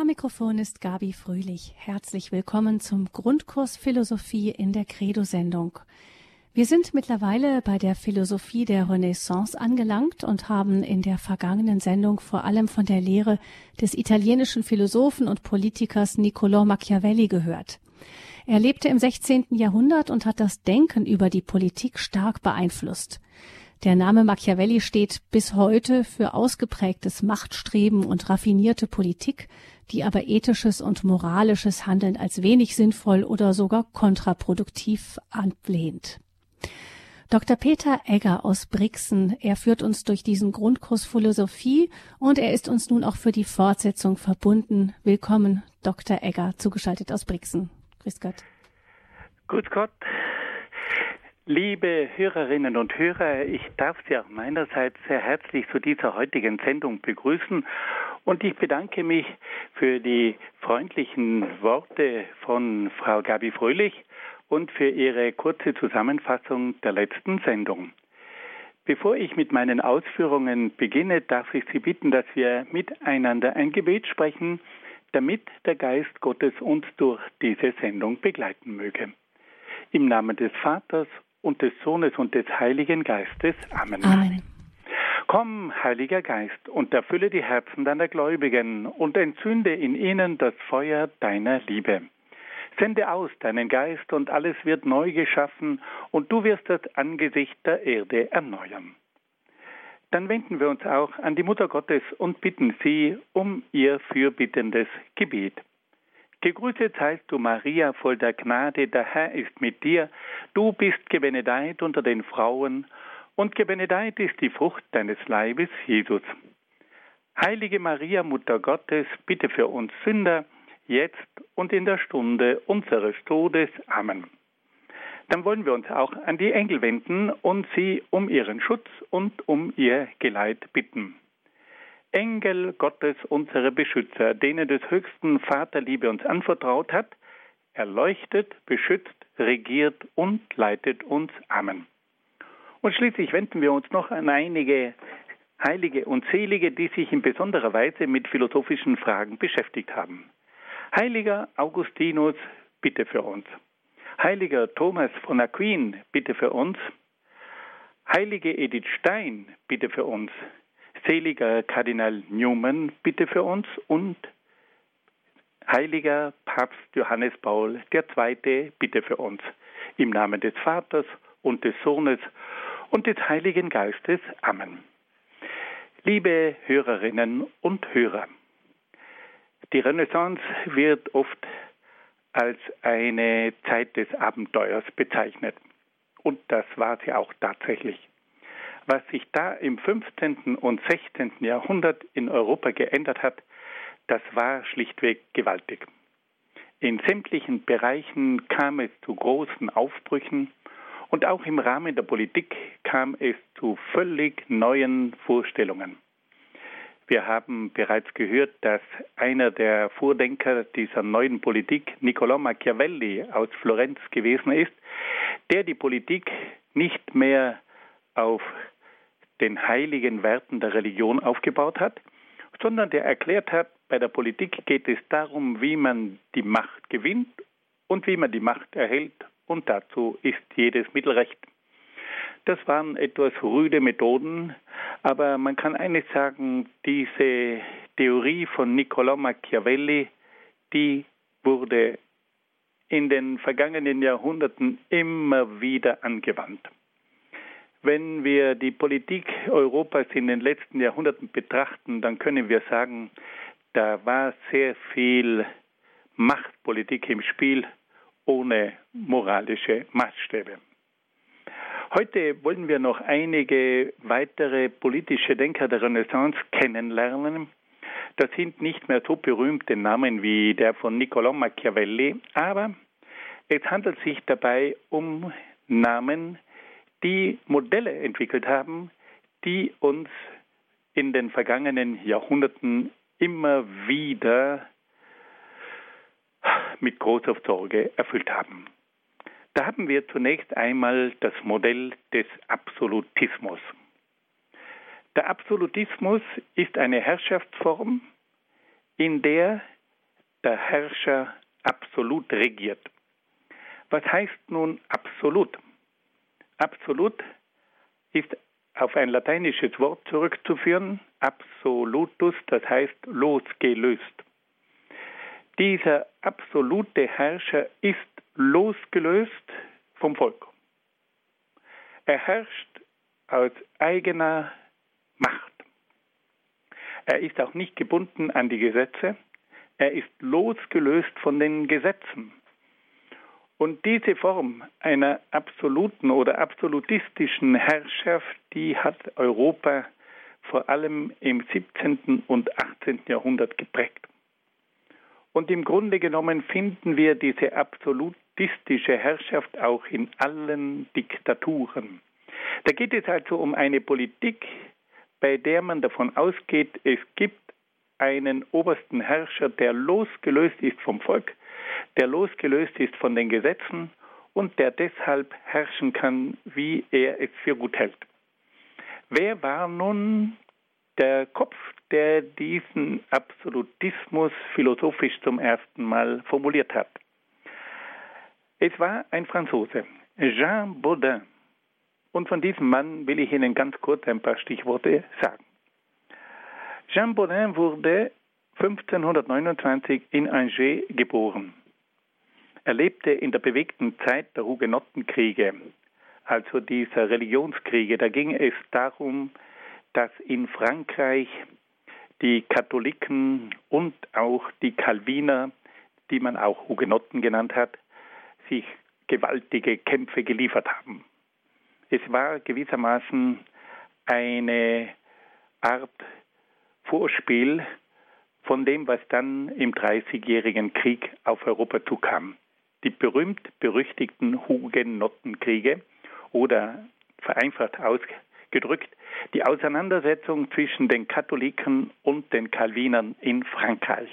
Am Mikrofon ist Gabi Fröhlich. Herzlich willkommen zum Grundkurs Philosophie in der Credo-Sendung. Wir sind mittlerweile bei der Philosophie der Renaissance angelangt und haben in der vergangenen Sendung vor allem von der Lehre des italienischen Philosophen und Politikers Niccolò Machiavelli gehört. Er lebte im 16. Jahrhundert und hat das Denken über die Politik stark beeinflusst. Der Name Machiavelli steht bis heute für ausgeprägtes Machtstreben und raffinierte Politik, die aber ethisches und moralisches Handeln als wenig sinnvoll oder sogar kontraproduktiv ablehnt. Dr. Peter Egger aus Brixen, er führt uns durch diesen Grundkurs Philosophie und er ist uns nun auch für die Fortsetzung verbunden. Willkommen, Dr. Egger, zugeschaltet aus Brixen. Grüß Gott. Grüß Gott. Liebe Hörerinnen und Hörer, ich darf Sie auch meinerseits sehr herzlich zu dieser heutigen Sendung begrüßen und ich bedanke mich für die freundlichen Worte von Frau Gabi Fröhlich und für Ihre kurze Zusammenfassung der letzten Sendung. Bevor ich mit meinen Ausführungen beginne, darf ich Sie bitten, dass wir miteinander ein Gebet sprechen, damit der Geist Gottes uns durch diese Sendung begleiten möge. Im Namen des Vaters und des Sohnes und des Heiligen Geistes. Amen. Amen. Komm, Heiliger Geist, und erfülle die Herzen deiner Gläubigen und entzünde in ihnen das Feuer deiner Liebe. Sende aus deinen Geist und alles wird neu geschaffen und du wirst das Angesicht der Erde erneuern. Dann wenden wir uns auch an die Mutter Gottes und bitten sie um ihr fürbittendes Gebet. Gegrüßet seist du, Maria, voll der Gnade, der Herr ist mit dir. Du bist gebenedeit unter den Frauen, und gebenedeit ist die Frucht deines Leibes, Jesus. Heilige Maria, Mutter Gottes, bitte für uns Sünder, jetzt und in der Stunde unseres Todes. Amen. Dann wollen wir uns auch an die Engel wenden und sie um ihren Schutz und um ihr Geleit bitten. Engel Gottes, unsere Beschützer, denen des höchsten Vaterliebe uns anvertraut hat, erleuchtet, beschützt, regiert und leitet uns. Amen. Und schließlich wenden wir uns noch an einige Heilige und Selige, die sich in besonderer Weise mit philosophischen Fragen beschäftigt haben. Heiliger Augustinus, bitte für uns. Heiliger Thomas von Aquin, bitte für uns. Heilige Edith Stein, bitte für uns seliger Kardinal Newman, bitte für uns und heiliger Papst Johannes Paul II, bitte für uns. Im Namen des Vaters und des Sohnes und des Heiligen Geistes. Amen. Liebe Hörerinnen und Hörer, die Renaissance wird oft als eine Zeit des Abenteuers bezeichnet. Und das war sie auch tatsächlich was sich da im 15. und 16. Jahrhundert in Europa geändert hat, das war schlichtweg gewaltig. In sämtlichen Bereichen kam es zu großen Aufbrüchen und auch im Rahmen der Politik kam es zu völlig neuen Vorstellungen. Wir haben bereits gehört, dass einer der Vordenker dieser neuen Politik, Niccolò Machiavelli aus Florenz gewesen ist, der die Politik nicht mehr auf den heiligen Werten der Religion aufgebaut hat, sondern der erklärt hat, bei der Politik geht es darum, wie man die Macht gewinnt und wie man die Macht erhält, und dazu ist jedes Mittel recht. Das waren etwas rüde Methoden, aber man kann eines sagen, diese Theorie von Niccolò Machiavelli, die wurde in den vergangenen Jahrhunderten immer wieder angewandt. Wenn wir die Politik Europas in den letzten Jahrhunderten betrachten, dann können wir sagen, da war sehr viel Machtpolitik im Spiel ohne moralische Maßstäbe. Heute wollen wir noch einige weitere politische Denker der Renaissance kennenlernen. Das sind nicht mehr so berühmte Namen wie der von Niccolò Machiavelli, aber es handelt sich dabei um Namen, die Modelle entwickelt haben, die uns in den vergangenen Jahrhunderten immer wieder mit großer Sorge erfüllt haben. Da haben wir zunächst einmal das Modell des Absolutismus. Der Absolutismus ist eine Herrschaftsform, in der der Herrscher absolut regiert. Was heißt nun absolut? Absolut ist auf ein lateinisches Wort zurückzuführen, absolutus, das heißt losgelöst. Dieser absolute Herrscher ist losgelöst vom Volk. Er herrscht aus eigener Macht. Er ist auch nicht gebunden an die Gesetze. Er ist losgelöst von den Gesetzen. Und diese Form einer absoluten oder absolutistischen Herrschaft, die hat Europa vor allem im 17. und 18. Jahrhundert geprägt. Und im Grunde genommen finden wir diese absolutistische Herrschaft auch in allen Diktaturen. Da geht es also um eine Politik, bei der man davon ausgeht, es gibt einen obersten Herrscher, der losgelöst ist vom Volk, der losgelöst ist von den Gesetzen und der deshalb herrschen kann, wie er es für gut hält. Wer war nun der Kopf, der diesen Absolutismus philosophisch zum ersten Mal formuliert hat? Es war ein Franzose, Jean Baudin. Und von diesem Mann will ich Ihnen ganz kurz ein paar Stichworte sagen. Jean Baudin wurde 1529 in Angers geboren. Er lebte in der bewegten Zeit der Hugenottenkriege, also dieser Religionskriege. Da ging es darum, dass in Frankreich die Katholiken und auch die Calviner, die man auch Hugenotten genannt hat, sich gewaltige Kämpfe geliefert haben. Es war gewissermaßen eine Art Vorspiel von dem, was dann im Dreißigjährigen Krieg auf Europa zukam die berühmt-berüchtigten Hugenottenkriege oder vereinfacht ausgedrückt die Auseinandersetzung zwischen den Katholiken und den Calvinern in Frankreich.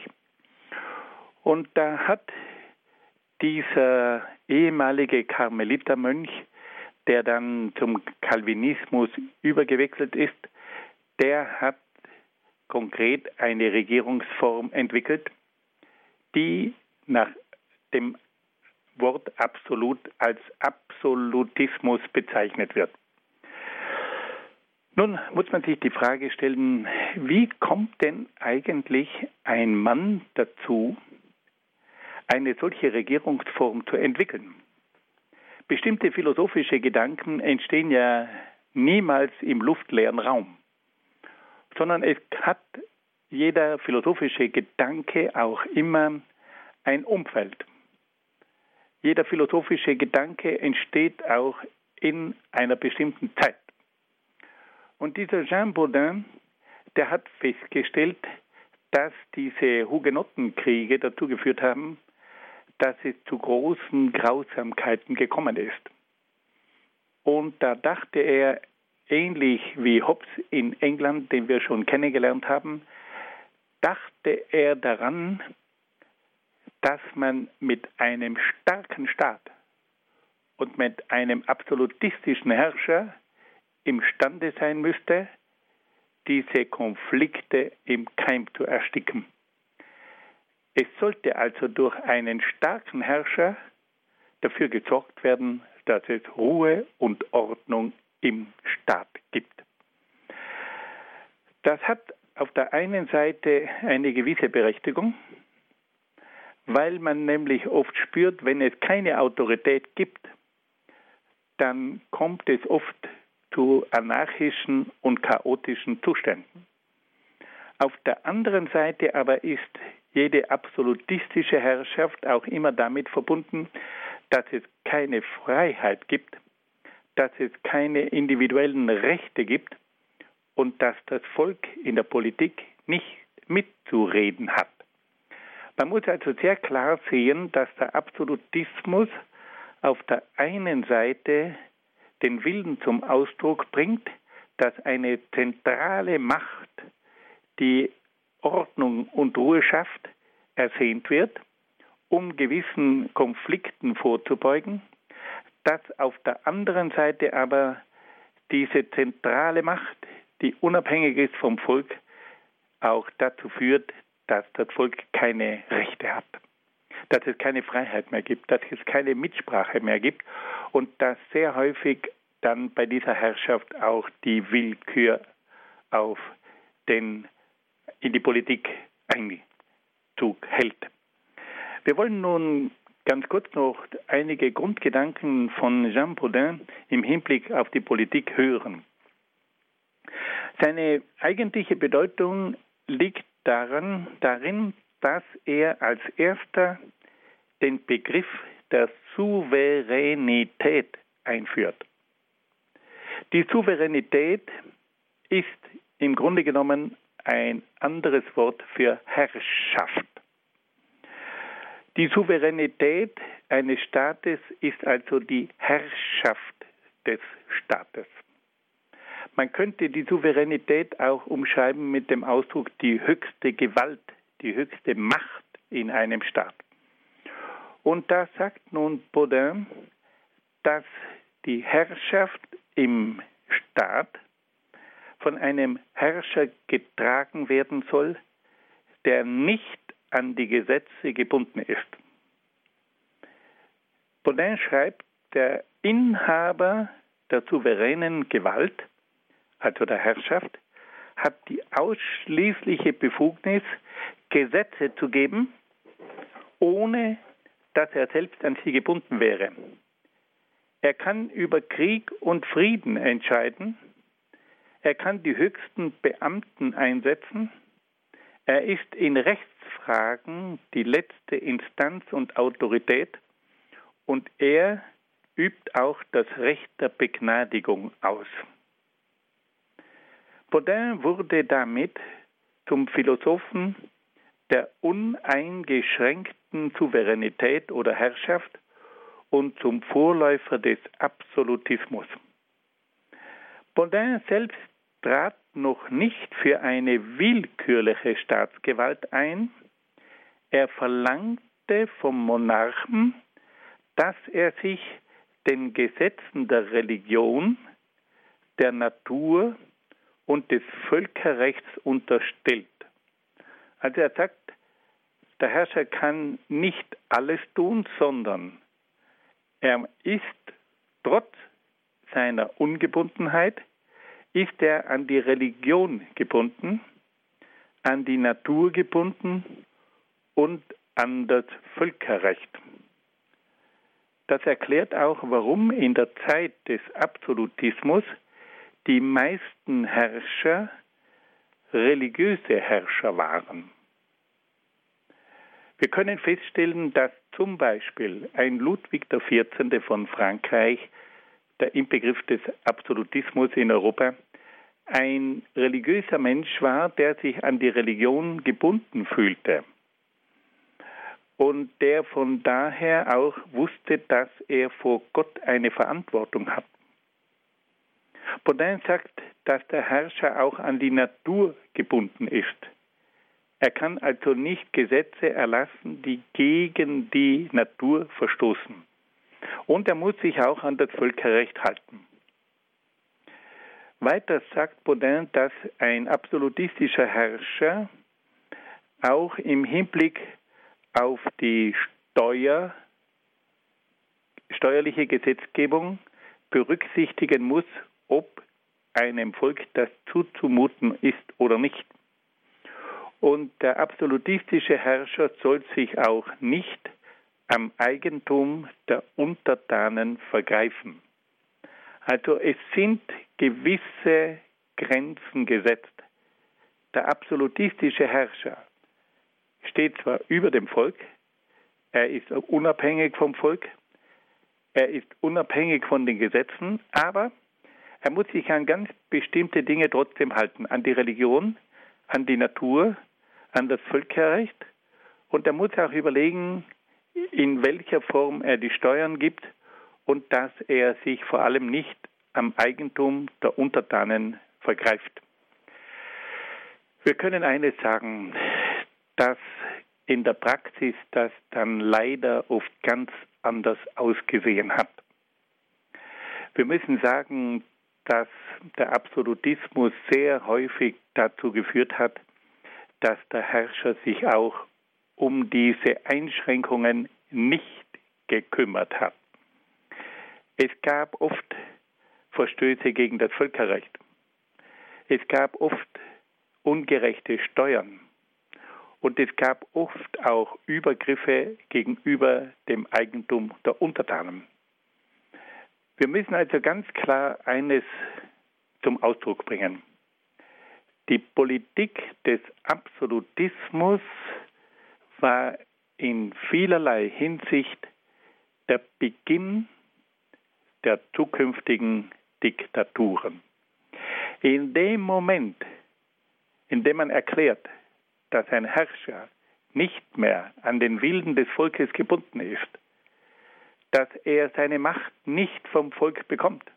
Und da hat dieser ehemalige Karmelitermönch, der dann zum Calvinismus übergewechselt ist, der hat konkret eine Regierungsform entwickelt, die nach dem Wort absolut als Absolutismus bezeichnet wird. Nun muss man sich die Frage stellen, wie kommt denn eigentlich ein Mann dazu, eine solche Regierungsform zu entwickeln? Bestimmte philosophische Gedanken entstehen ja niemals im luftleeren Raum, sondern es hat jeder philosophische Gedanke auch immer ein Umfeld. Jeder philosophische Gedanke entsteht auch in einer bestimmten Zeit. Und dieser Jean Baudin, der hat festgestellt, dass diese Hugenottenkriege dazu geführt haben, dass es zu großen Grausamkeiten gekommen ist. Und da dachte er, ähnlich wie Hobbes in England, den wir schon kennengelernt haben, dachte er daran, dass man mit einem starken Staat und mit einem absolutistischen Herrscher imstande sein müsste, diese Konflikte im Keim zu ersticken. Es sollte also durch einen starken Herrscher dafür gesorgt werden, dass es Ruhe und Ordnung im Staat gibt. Das hat auf der einen Seite eine gewisse Berechtigung, weil man nämlich oft spürt, wenn es keine Autorität gibt, dann kommt es oft zu anarchischen und chaotischen Zuständen. Auf der anderen Seite aber ist jede absolutistische Herrschaft auch immer damit verbunden, dass es keine Freiheit gibt, dass es keine individuellen Rechte gibt und dass das Volk in der Politik nicht mitzureden hat. Man muss also sehr klar sehen, dass der Absolutismus auf der einen Seite den Willen zum Ausdruck bringt, dass eine zentrale Macht, die Ordnung und Ruhe schafft, ersehnt wird, um gewissen Konflikten vorzubeugen, dass auf der anderen Seite aber diese zentrale Macht, die unabhängig ist vom Volk, auch dazu führt, dass das Volk keine Rechte hat, dass es keine Freiheit mehr gibt, dass es keine Mitsprache mehr gibt und dass sehr häufig dann bei dieser Herrschaft auch die Willkür auf den in die Politik Einzug hält. Wir wollen nun ganz kurz noch einige Grundgedanken von Jean Baudin im Hinblick auf die Politik hören. Seine eigentliche Bedeutung liegt daran, darin, dass er als erster den Begriff der Souveränität einführt. Die Souveränität ist im Grunde genommen ein anderes Wort für Herrschaft. Die Souveränität eines Staates ist also die Herrschaft des Staates. Man könnte die Souveränität auch umschreiben mit dem Ausdruck die höchste Gewalt, die höchste Macht in einem Staat. Und da sagt nun Baudin, dass die Herrschaft im Staat von einem Herrscher getragen werden soll, der nicht an die Gesetze gebunden ist. Baudin schreibt, der Inhaber der souveränen Gewalt, also der Herrschaft, hat die ausschließliche Befugnis, Gesetze zu geben, ohne dass er selbst an sie gebunden wäre. Er kann über Krieg und Frieden entscheiden. Er kann die höchsten Beamten einsetzen. Er ist in Rechtsfragen die letzte Instanz und Autorität und er übt auch das Recht der Begnadigung aus. Baudin wurde damit zum Philosophen der uneingeschränkten Souveränität oder Herrschaft und zum Vorläufer des Absolutismus. Baudin selbst trat noch nicht für eine willkürliche Staatsgewalt ein, er verlangte vom Monarchen, dass er sich den Gesetzen der Religion, der Natur und des Völkerrechts unterstellt. Also er sagt, der Herrscher kann nicht alles tun, sondern er ist trotz seiner Ungebundenheit, ist er an die Religion gebunden, an die Natur gebunden und an das Völkerrecht. Das erklärt auch, warum in der Zeit des Absolutismus die meisten Herrscher religiöse Herrscher waren. Wir können feststellen, dass zum Beispiel ein Ludwig XIV. von Frankreich, der Inbegriff des Absolutismus in Europa, ein religiöser Mensch war, der sich an die Religion gebunden fühlte und der von daher auch wusste, dass er vor Gott eine Verantwortung hat. Baudin sagt, dass der Herrscher auch an die Natur gebunden ist. Er kann also nicht Gesetze erlassen, die gegen die Natur verstoßen. Und er muss sich auch an das Völkerrecht halten. Weiter sagt Baudin, dass ein absolutistischer Herrscher auch im Hinblick auf die Steuer, steuerliche Gesetzgebung berücksichtigen muss, ob einem Volk das zuzumuten ist oder nicht. Und der absolutistische Herrscher soll sich auch nicht am Eigentum der Untertanen vergreifen. Also es sind gewisse Grenzen gesetzt. Der absolutistische Herrscher steht zwar über dem Volk, er ist unabhängig vom Volk, er ist unabhängig von den Gesetzen, aber er muss sich an ganz bestimmte Dinge trotzdem halten, an die Religion, an die Natur, an das Völkerrecht und er muss auch überlegen, in welcher Form er die Steuern gibt und dass er sich vor allem nicht am Eigentum der Untertanen vergreift. Wir können eines sagen, dass in der Praxis das dann leider oft ganz anders ausgesehen hat. Wir müssen sagen, dass der Absolutismus sehr häufig dazu geführt hat, dass der Herrscher sich auch um diese Einschränkungen nicht gekümmert hat. Es gab oft Verstöße gegen das Völkerrecht. Es gab oft ungerechte Steuern. Und es gab oft auch Übergriffe gegenüber dem Eigentum der Untertanen. Wir müssen also ganz klar eines zum Ausdruck bringen. Die Politik des Absolutismus war in vielerlei Hinsicht der Beginn der zukünftigen Diktaturen. In dem Moment, in dem man erklärt, dass ein Herrscher nicht mehr an den Willen des Volkes gebunden ist, dass er seine Macht nicht vom Volk bekommt,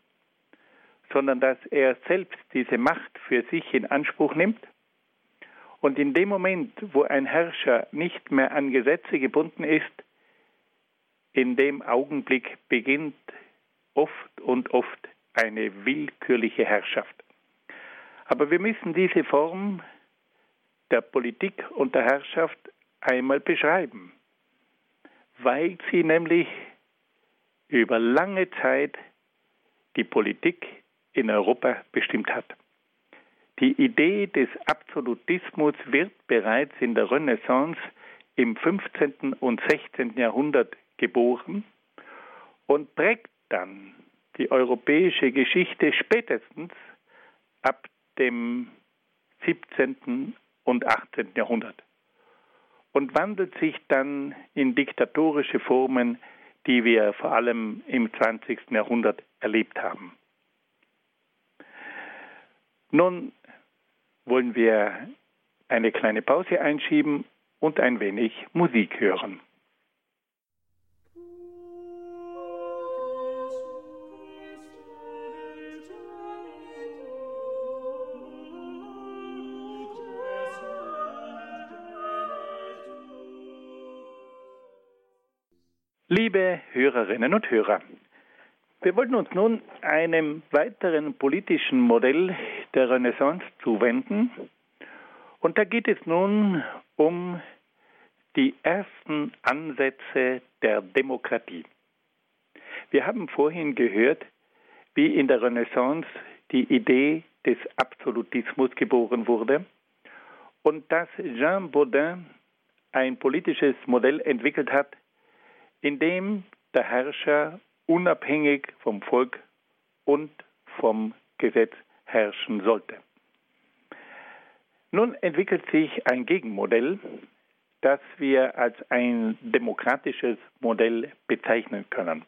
sondern dass er selbst diese Macht für sich in Anspruch nimmt. Und in dem Moment, wo ein Herrscher nicht mehr an Gesetze gebunden ist, in dem Augenblick beginnt oft und oft eine willkürliche Herrschaft. Aber wir müssen diese Form der Politik und der Herrschaft einmal beschreiben, weil sie nämlich über lange Zeit die Politik in Europa bestimmt hat. Die Idee des Absolutismus wird bereits in der Renaissance im 15. und 16. Jahrhundert geboren und prägt dann die europäische Geschichte spätestens ab dem 17. und 18. Jahrhundert und wandelt sich dann in diktatorische Formen, die wir vor allem im 20. Jahrhundert erlebt haben. Nun wollen wir eine kleine Pause einschieben und ein wenig Musik hören. Liebe Hörerinnen und Hörer, wir wollten uns nun einem weiteren politischen Modell der Renaissance zuwenden. Und da geht es nun um die ersten Ansätze der Demokratie. Wir haben vorhin gehört, wie in der Renaissance die Idee des Absolutismus geboren wurde und dass Jean Baudin ein politisches Modell entwickelt hat, in dem der Herrscher unabhängig vom Volk und vom Gesetz herrschen sollte. Nun entwickelt sich ein Gegenmodell, das wir als ein demokratisches Modell bezeichnen können.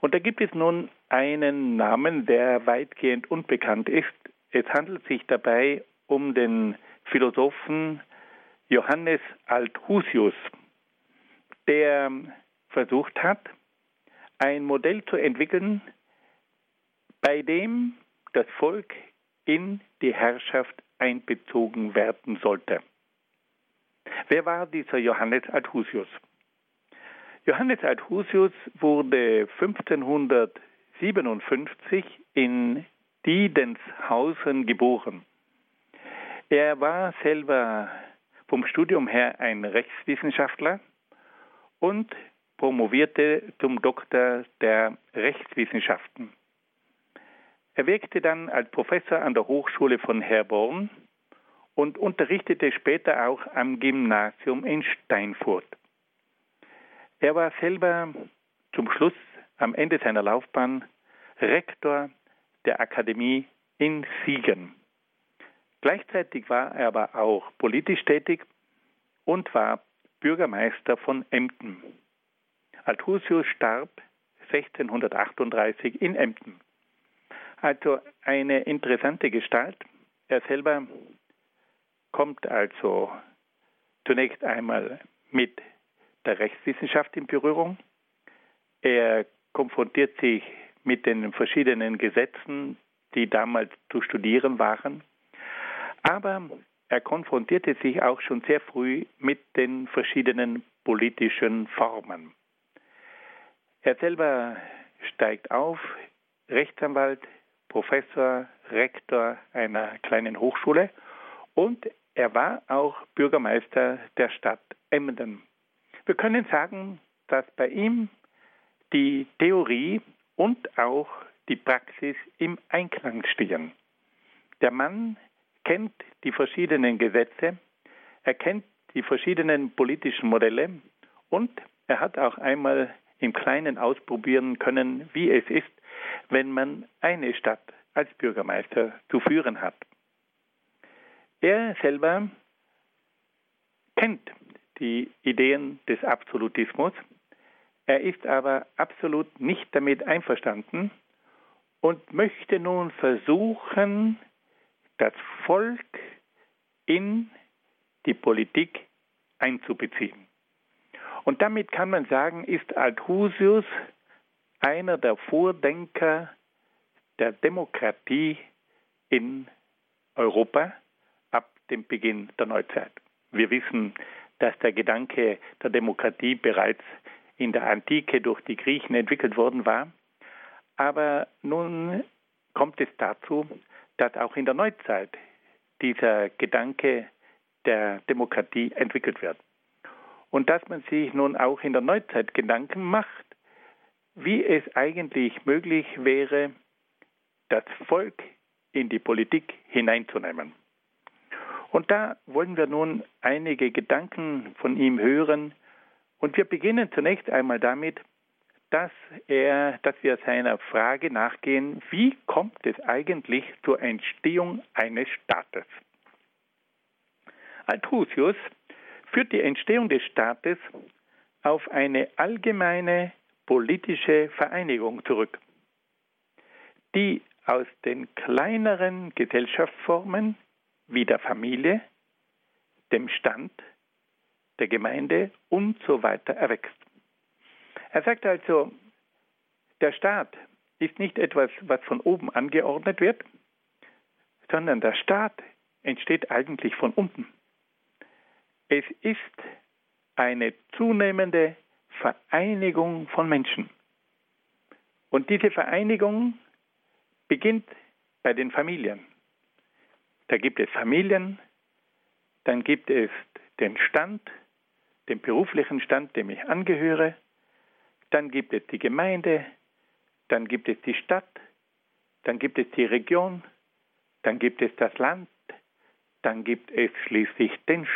Und da gibt es nun einen Namen, der weitgehend unbekannt ist. Es handelt sich dabei um den Philosophen Johannes Althusius, der versucht hat, ein Modell zu entwickeln, bei dem das Volk in die Herrschaft einbezogen werden sollte. Wer war dieser Johannes Althusius? Johannes Althusius wurde 1557 in Diedenshausen geboren. Er war selber vom Studium her ein Rechtswissenschaftler und promovierte zum Doktor der Rechtswissenschaften. Er wirkte dann als Professor an der Hochschule von Herborn und unterrichtete später auch am Gymnasium in Steinfurt. Er war selber zum Schluss am Ende seiner Laufbahn Rektor der Akademie in Siegen. Gleichzeitig war er aber auch politisch tätig und war Bürgermeister von Emden. Althusius starb 1638 in Emden. Also eine interessante Gestalt. Er selber kommt also zunächst einmal mit der Rechtswissenschaft in Berührung. Er konfrontiert sich mit den verschiedenen Gesetzen, die damals zu studieren waren. Aber er konfrontierte sich auch schon sehr früh mit den verschiedenen politischen Formen. Er selber steigt auf, Rechtsanwalt, Professor, Rektor einer kleinen Hochschule und er war auch Bürgermeister der Stadt Emden. Wir können sagen, dass bei ihm die Theorie und auch die Praxis im Einklang stehen. Der Mann kennt die verschiedenen Gesetze, er kennt die verschiedenen politischen Modelle und er hat auch einmal im Kleinen ausprobieren können, wie es ist, wenn man eine Stadt als Bürgermeister zu führen hat. Er selber kennt die Ideen des Absolutismus, er ist aber absolut nicht damit einverstanden und möchte nun versuchen, das Volk in die Politik einzubeziehen. Und damit kann man sagen, ist Althusius einer der Vordenker der Demokratie in Europa ab dem Beginn der Neuzeit. Wir wissen, dass der Gedanke der Demokratie bereits in der Antike durch die Griechen entwickelt worden war. Aber nun kommt es dazu, dass auch in der Neuzeit dieser Gedanke der Demokratie entwickelt wird. Und dass man sich nun auch in der Neuzeit Gedanken macht, wie es eigentlich möglich wäre, das Volk in die Politik hineinzunehmen. Und da wollen wir nun einige Gedanken von ihm hören. Und wir beginnen zunächst einmal damit, dass er, dass wir seiner Frage nachgehen, wie kommt es eigentlich zur Entstehung eines Staates? Althusius führt die Entstehung des Staates auf eine allgemeine politische Vereinigung zurück, die aus den kleineren Gesellschaftsformen wie der Familie, dem Stand, der Gemeinde und so weiter erwächst. Er sagt also, der Staat ist nicht etwas, was von oben angeordnet wird, sondern der Staat entsteht eigentlich von unten. Es ist eine zunehmende Vereinigung von Menschen. Und diese Vereinigung beginnt bei den Familien. Da gibt es Familien, dann gibt es den Stand, den beruflichen Stand, dem ich angehöre, dann gibt es die Gemeinde, dann gibt es die Stadt, dann gibt es die Region, dann gibt es das Land, dann gibt es schließlich den.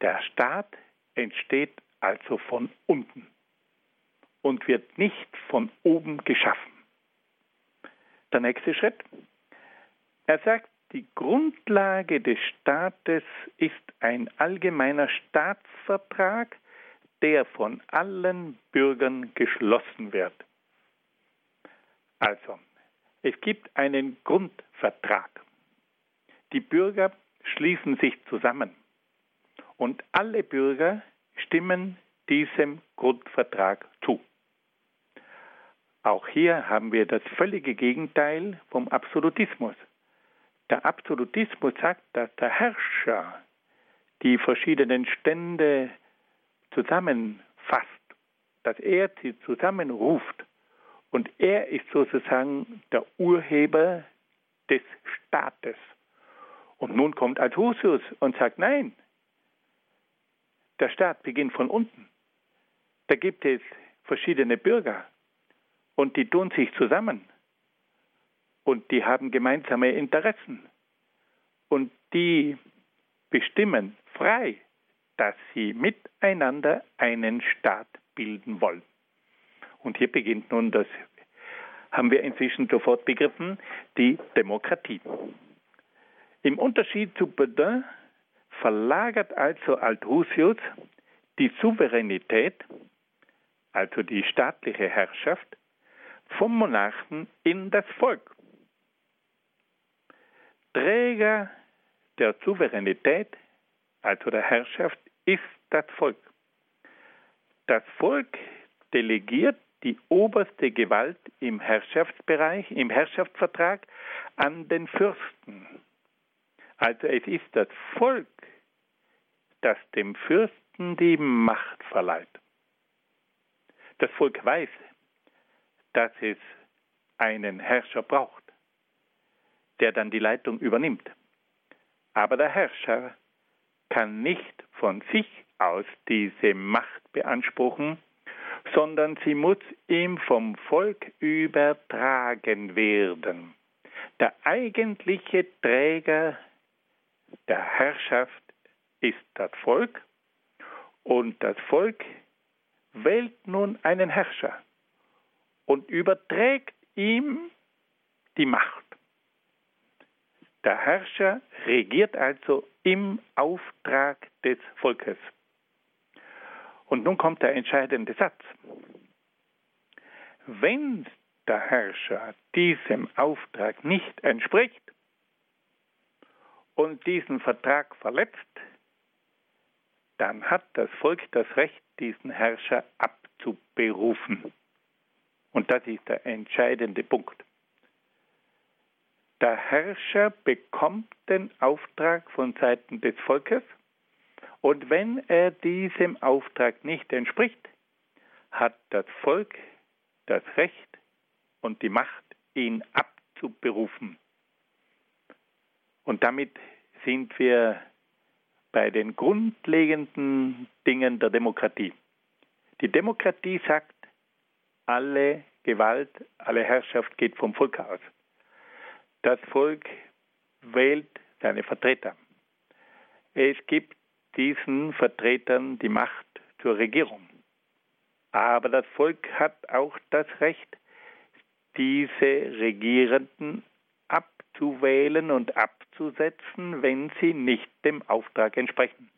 Der Staat entsteht also von unten und wird nicht von oben geschaffen. Der nächste Schritt. Er sagt, die Grundlage des Staates ist ein allgemeiner Staatsvertrag, der von allen Bürgern geschlossen wird. Also, es gibt einen Grundvertrag. Die Bürger schließen sich zusammen und alle Bürger stimmen diesem Grundvertrag zu. Auch hier haben wir das völlige Gegenteil vom Absolutismus. Der Absolutismus sagt, dass der Herrscher die verschiedenen Stände zusammenfasst, dass er sie zusammenruft und er ist sozusagen der Urheber des Staates. Und nun kommt Althusius und sagt, nein, der Staat beginnt von unten. Da gibt es verschiedene Bürger und die tun sich zusammen und die haben gemeinsame Interessen und die bestimmen frei, dass sie miteinander einen Staat bilden wollen. Und hier beginnt nun das, haben wir inzwischen sofort begriffen, die Demokratie. Im Unterschied zu Bedin verlagert also Althusius die Souveränität, also die staatliche Herrschaft, vom Monarchen in das Volk. Träger der Souveränität, also der Herrschaft, ist das Volk. Das Volk delegiert die oberste Gewalt im Herrschaftsbereich, im Herrschaftsvertrag an den Fürsten. Also es ist das Volk, das dem Fürsten die Macht verleiht. Das Volk weiß, dass es einen Herrscher braucht, der dann die Leitung übernimmt. Aber der Herrscher kann nicht von sich aus diese Macht beanspruchen, sondern sie muss ihm vom Volk übertragen werden. Der eigentliche Träger der Herrschaft ist das Volk und das Volk wählt nun einen Herrscher und überträgt ihm die Macht. Der Herrscher regiert also im Auftrag des Volkes. Und nun kommt der entscheidende Satz. Wenn der Herrscher diesem Auftrag nicht entspricht und diesen Vertrag verletzt, dann hat das Volk das Recht, diesen Herrscher abzuberufen. Und das ist der entscheidende Punkt. Der Herrscher bekommt den Auftrag von Seiten des Volkes und wenn er diesem Auftrag nicht entspricht, hat das Volk das Recht und die Macht, ihn abzuberufen. Und damit sind wir bei den grundlegenden Dingen der Demokratie. Die Demokratie sagt, alle Gewalt, alle Herrschaft geht vom Volk aus. Das Volk wählt seine Vertreter. Es gibt diesen Vertretern die Macht zur Regierung. Aber das Volk hat auch das Recht, diese Regierenden abzuwählen und abzusetzen, wenn sie nicht dem Auftrag entsprechen.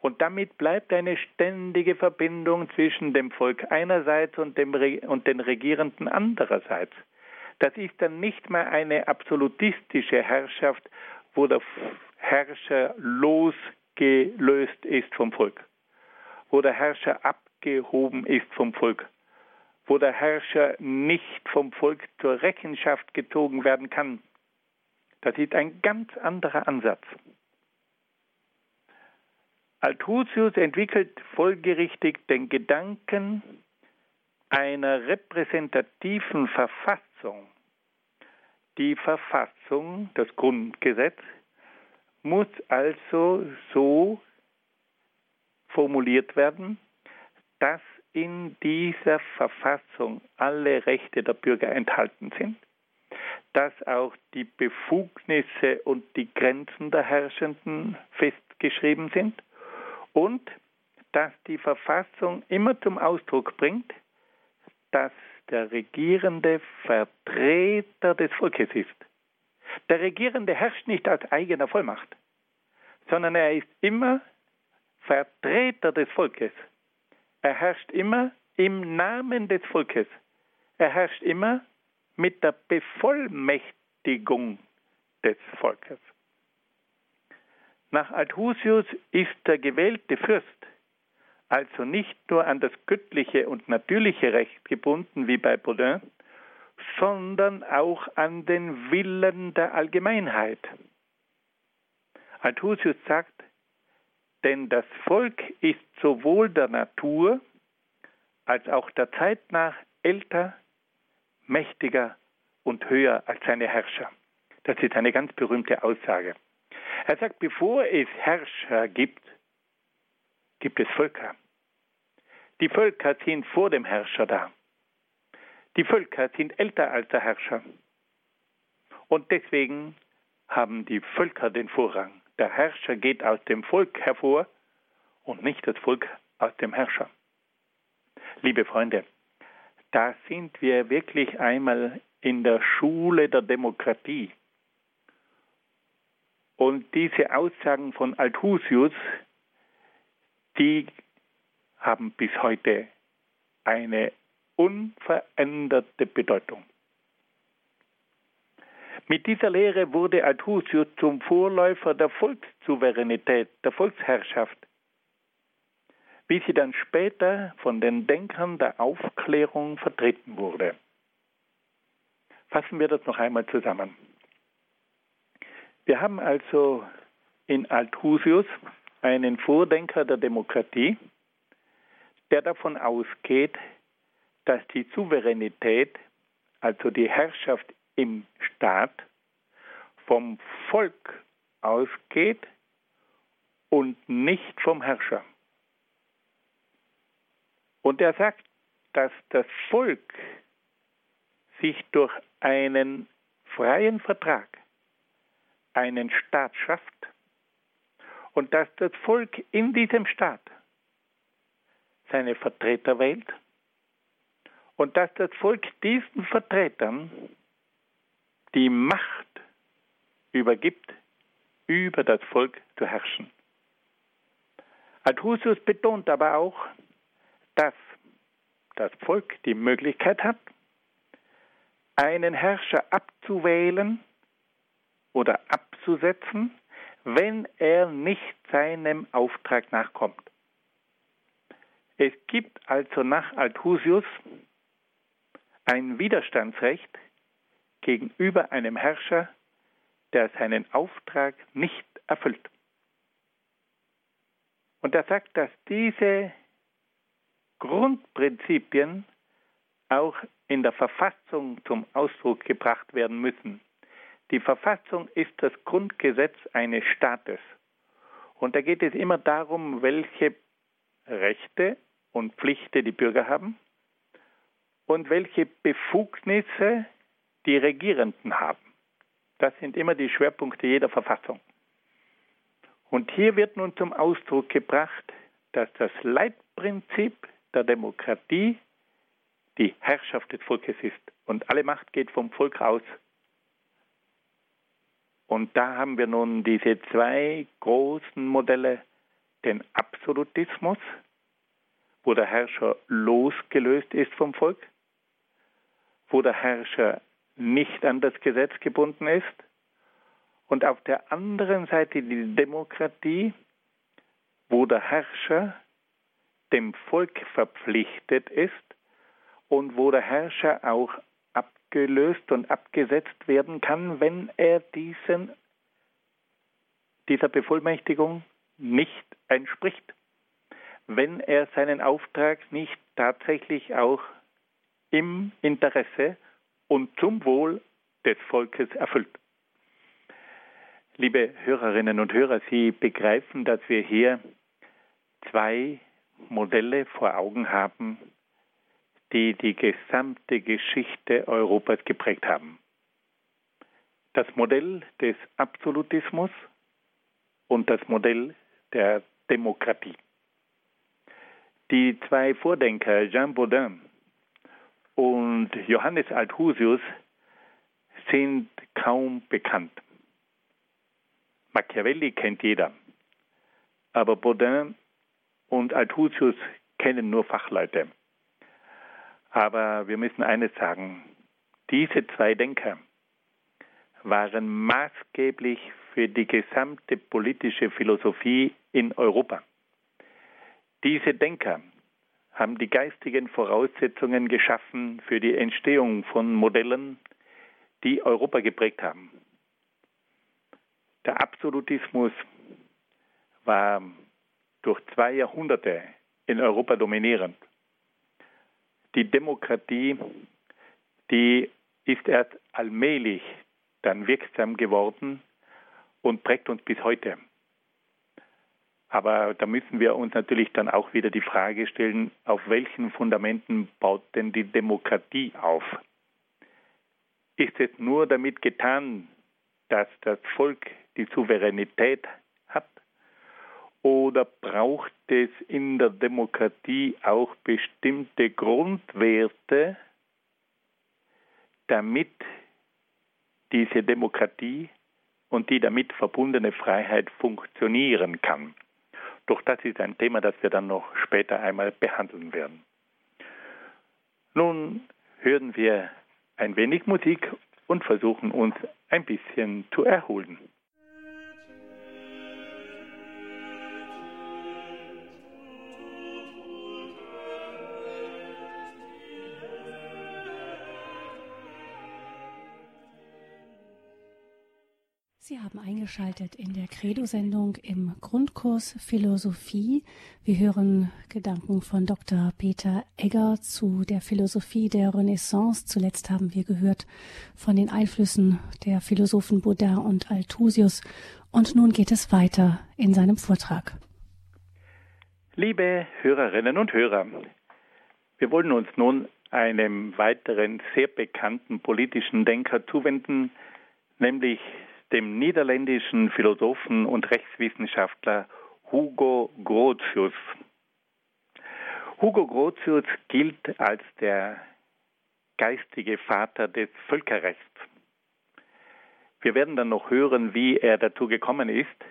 Und damit bleibt eine ständige Verbindung zwischen dem Volk einerseits und, dem und den Regierenden andererseits. Das ist dann nicht mehr eine absolutistische Herrschaft, wo der Herrscher losgelöst ist vom Volk, wo der Herrscher abgehoben ist vom Volk, wo der Herrscher nicht vom Volk zur Rechenschaft gezogen werden kann. Das ist ein ganz anderer Ansatz. Althusius entwickelt folgerichtig den Gedanken einer repräsentativen Verfassung. Die Verfassung, das Grundgesetz, muss also so formuliert werden, dass in dieser Verfassung alle Rechte der Bürger enthalten sind, dass auch die Befugnisse und die Grenzen der Herrschenden festgeschrieben sind und dass die Verfassung immer zum Ausdruck bringt, dass der Regierende Vertreter des Volkes ist. Der Regierende herrscht nicht aus eigener Vollmacht, sondern er ist immer Vertreter des Volkes. Er herrscht immer im Namen des Volkes. Er herrscht immer mit der Bevollmächtigung des Volkes. Nach Althusius ist der gewählte Fürst also nicht nur an das göttliche und natürliche Recht gebunden wie bei Baudin, sondern auch an den Willen der Allgemeinheit. Althusius sagt, denn das Volk ist sowohl der Natur als auch der Zeit nach älter, mächtiger und höher als seine Herrscher. Das ist eine ganz berühmte Aussage. Er sagt, bevor es Herrscher gibt, gibt es Völker. Die Völker sind vor dem Herrscher da. Die Völker sind älter als der Herrscher. Und deswegen haben die Völker den Vorrang. Der Herrscher geht aus dem Volk hervor und nicht das Volk aus dem Herrscher. Liebe Freunde, da sind wir wirklich einmal in der Schule der Demokratie. Und diese Aussagen von Althusius, die haben bis heute eine unveränderte Bedeutung. Mit dieser Lehre wurde Althusius zum Vorläufer der Volkssouveränität, der Volksherrschaft, wie sie dann später von den Denkern der Aufklärung vertreten wurde. Fassen wir das noch einmal zusammen. Wir haben also in Althusius einen Vordenker der Demokratie, der davon ausgeht, dass die Souveränität, also die Herrschaft im Staat, vom Volk ausgeht und nicht vom Herrscher. Und er sagt, dass das Volk sich durch einen freien Vertrag einen Staat schafft und dass das Volk in diesem Staat seine Vertreter wählt und dass das Volk diesen Vertretern die Macht übergibt, über das Volk zu herrschen. Althusius betont aber auch, dass das Volk die Möglichkeit hat, einen Herrscher abzuwählen oder abzusetzen, wenn er nicht seinem Auftrag nachkommt. Es gibt also nach Althusius ein Widerstandsrecht gegenüber einem Herrscher, der seinen Auftrag nicht erfüllt. Und er sagt, dass diese Grundprinzipien auch in der Verfassung zum Ausdruck gebracht werden müssen. Die Verfassung ist das Grundgesetz eines Staates. Und da geht es immer darum, welche Rechte und Pflichten die Bürger haben und welche Befugnisse die Regierenden haben. Das sind immer die Schwerpunkte jeder Verfassung. Und hier wird nun zum Ausdruck gebracht, dass das Leitprinzip der Demokratie die Herrschaft des Volkes ist. Und alle Macht geht vom Volk aus. Und da haben wir nun diese zwei großen Modelle, den Absolutismus, wo der Herrscher losgelöst ist vom Volk, wo der Herrscher nicht an das Gesetz gebunden ist, und auf der anderen Seite die Demokratie, wo der Herrscher dem Volk verpflichtet ist und wo der Herrscher auch abgelöst und abgesetzt werden kann, wenn er diesen, dieser Bevollmächtigung nicht entspricht, wenn er seinen Auftrag nicht tatsächlich auch im Interesse und zum Wohl des Volkes erfüllt. Liebe Hörerinnen und Hörer, Sie begreifen, dass wir hier zwei Modelle vor Augen haben, die die gesamte Geschichte Europas geprägt haben. Das Modell des Absolutismus und das Modell der Demokratie. Die zwei Vordenker Jean Baudin und Johannes Althusius sind kaum bekannt. Machiavelli kennt jeder, aber Baudin und Althusius kennen nur Fachleute. Aber wir müssen eines sagen, diese zwei Denker waren maßgeblich für die gesamte politische Philosophie in Europa. Diese Denker haben die geistigen Voraussetzungen geschaffen für die Entstehung von Modellen, die Europa geprägt haben. Der Absolutismus war durch zwei Jahrhunderte in Europa dominierend. Die Demokratie, die ist erst allmählich dann wirksam geworden und prägt uns bis heute. Aber da müssen wir uns natürlich dann auch wieder die Frage stellen, auf welchen Fundamenten baut denn die Demokratie auf? Ist es nur damit getan, dass das Volk die Souveränität? Oder braucht es in der Demokratie auch bestimmte Grundwerte, damit diese Demokratie und die damit verbundene Freiheit funktionieren kann? Doch das ist ein Thema, das wir dann noch später einmal behandeln werden. Nun hören wir ein wenig Musik und versuchen uns ein bisschen zu erholen. Sie haben eingeschaltet in der Credo-Sendung im Grundkurs Philosophie. Wir hören Gedanken von Dr. Peter Egger zu der Philosophie der Renaissance. Zuletzt haben wir gehört von den Einflüssen der Philosophen Baudin und Althusius Und nun geht es weiter in seinem Vortrag. Liebe Hörerinnen und Hörer, wir wollen uns nun einem weiteren sehr bekannten politischen Denker zuwenden, nämlich dem niederländischen Philosophen und Rechtswissenschaftler Hugo Grotius. Hugo Grotius gilt als der geistige Vater des Völkerrechts. Wir werden dann noch hören, wie er dazu gekommen ist.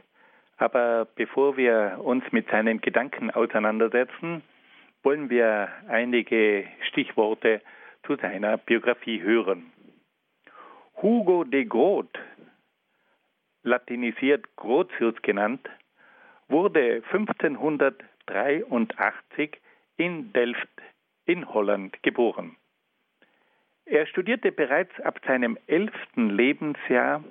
Aber bevor wir uns mit seinen Gedanken auseinandersetzen, wollen wir einige Stichworte zu seiner Biografie hören. Hugo de Groot, latinisiert Grotius genannt, wurde 1583 in Delft in Holland geboren. Er studierte bereits ab seinem elften Lebensjahr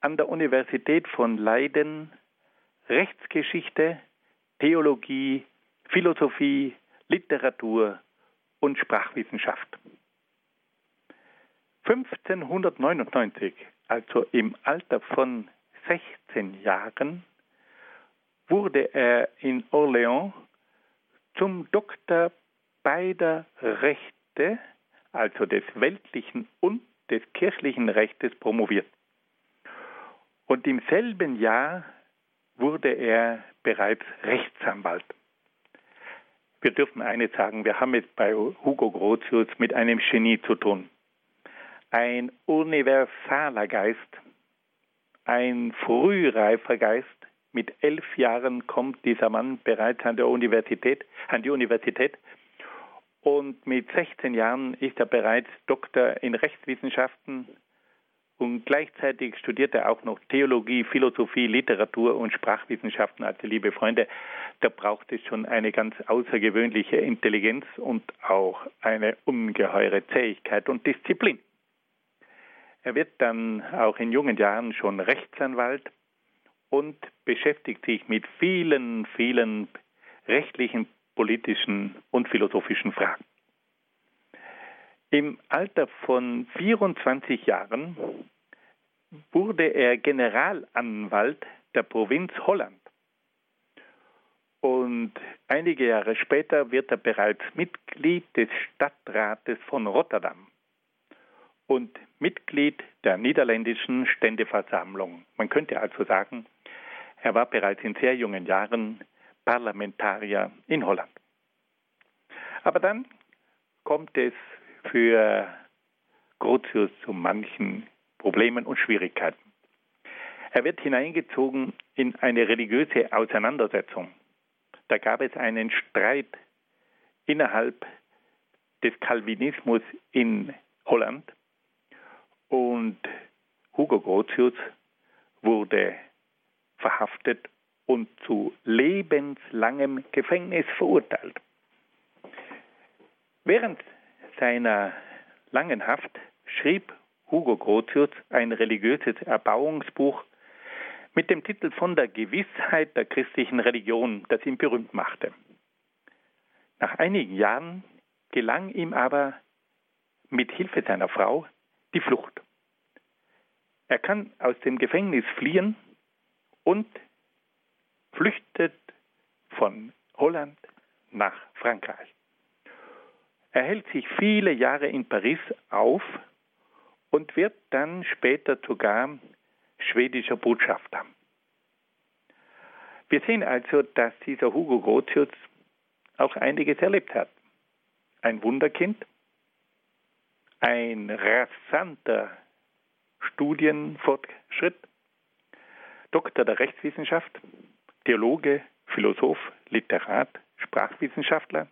an der Universität von Leiden Rechtsgeschichte, Theologie, Philosophie, Literatur und Sprachwissenschaft. 1599, also im Alter von 16 Jahren, wurde er in Orléans zum Doktor beider Rechte also des weltlichen und des kirchlichen Rechtes, promoviert. Und im selben Jahr wurde er bereits Rechtsanwalt. Wir dürfen eines sagen, wir haben es bei Hugo Grotius mit einem Genie zu tun. Ein universaler Geist, ein frühreifer Geist. Mit elf Jahren kommt dieser Mann bereits an an die Universität und mit 16 Jahren ist er bereits Doktor in Rechtswissenschaften und gleichzeitig studiert er auch noch Theologie, Philosophie, Literatur und Sprachwissenschaften. Also liebe Freunde, da braucht es schon eine ganz außergewöhnliche Intelligenz und auch eine ungeheure Zähigkeit und Disziplin. Er wird dann auch in jungen Jahren schon Rechtsanwalt und beschäftigt sich mit vielen, vielen rechtlichen politischen und philosophischen Fragen. Im Alter von 24 Jahren wurde er Generalanwalt der Provinz Holland. Und einige Jahre später wird er bereits Mitglied des Stadtrates von Rotterdam und Mitglied der niederländischen Ständeversammlung. Man könnte also sagen, er war bereits in sehr jungen Jahren Parlamentarier in Holland. Aber dann kommt es für Grotius zu manchen Problemen und Schwierigkeiten. Er wird hineingezogen in eine religiöse Auseinandersetzung. Da gab es einen Streit innerhalb des Calvinismus in Holland und Hugo Grotius wurde verhaftet und zu lebenslangem Gefängnis verurteilt. Während seiner langen Haft schrieb Hugo Grotius ein religiöses Erbauungsbuch mit dem Titel Von der Gewissheit der christlichen Religion, das ihn berühmt machte. Nach einigen Jahren gelang ihm aber mit Hilfe seiner Frau die Flucht. Er kann aus dem Gefängnis fliehen und flüchtet von Holland nach Frankreich. Er hält sich viele Jahre in Paris auf und wird dann später sogar schwedischer Botschafter. Wir sehen also, dass dieser Hugo Grotius auch einiges erlebt hat. Ein Wunderkind, ein rasanter Studienfortschritt, Doktor der Rechtswissenschaft, Theologe, Philosoph, Literat, Sprachwissenschaftler,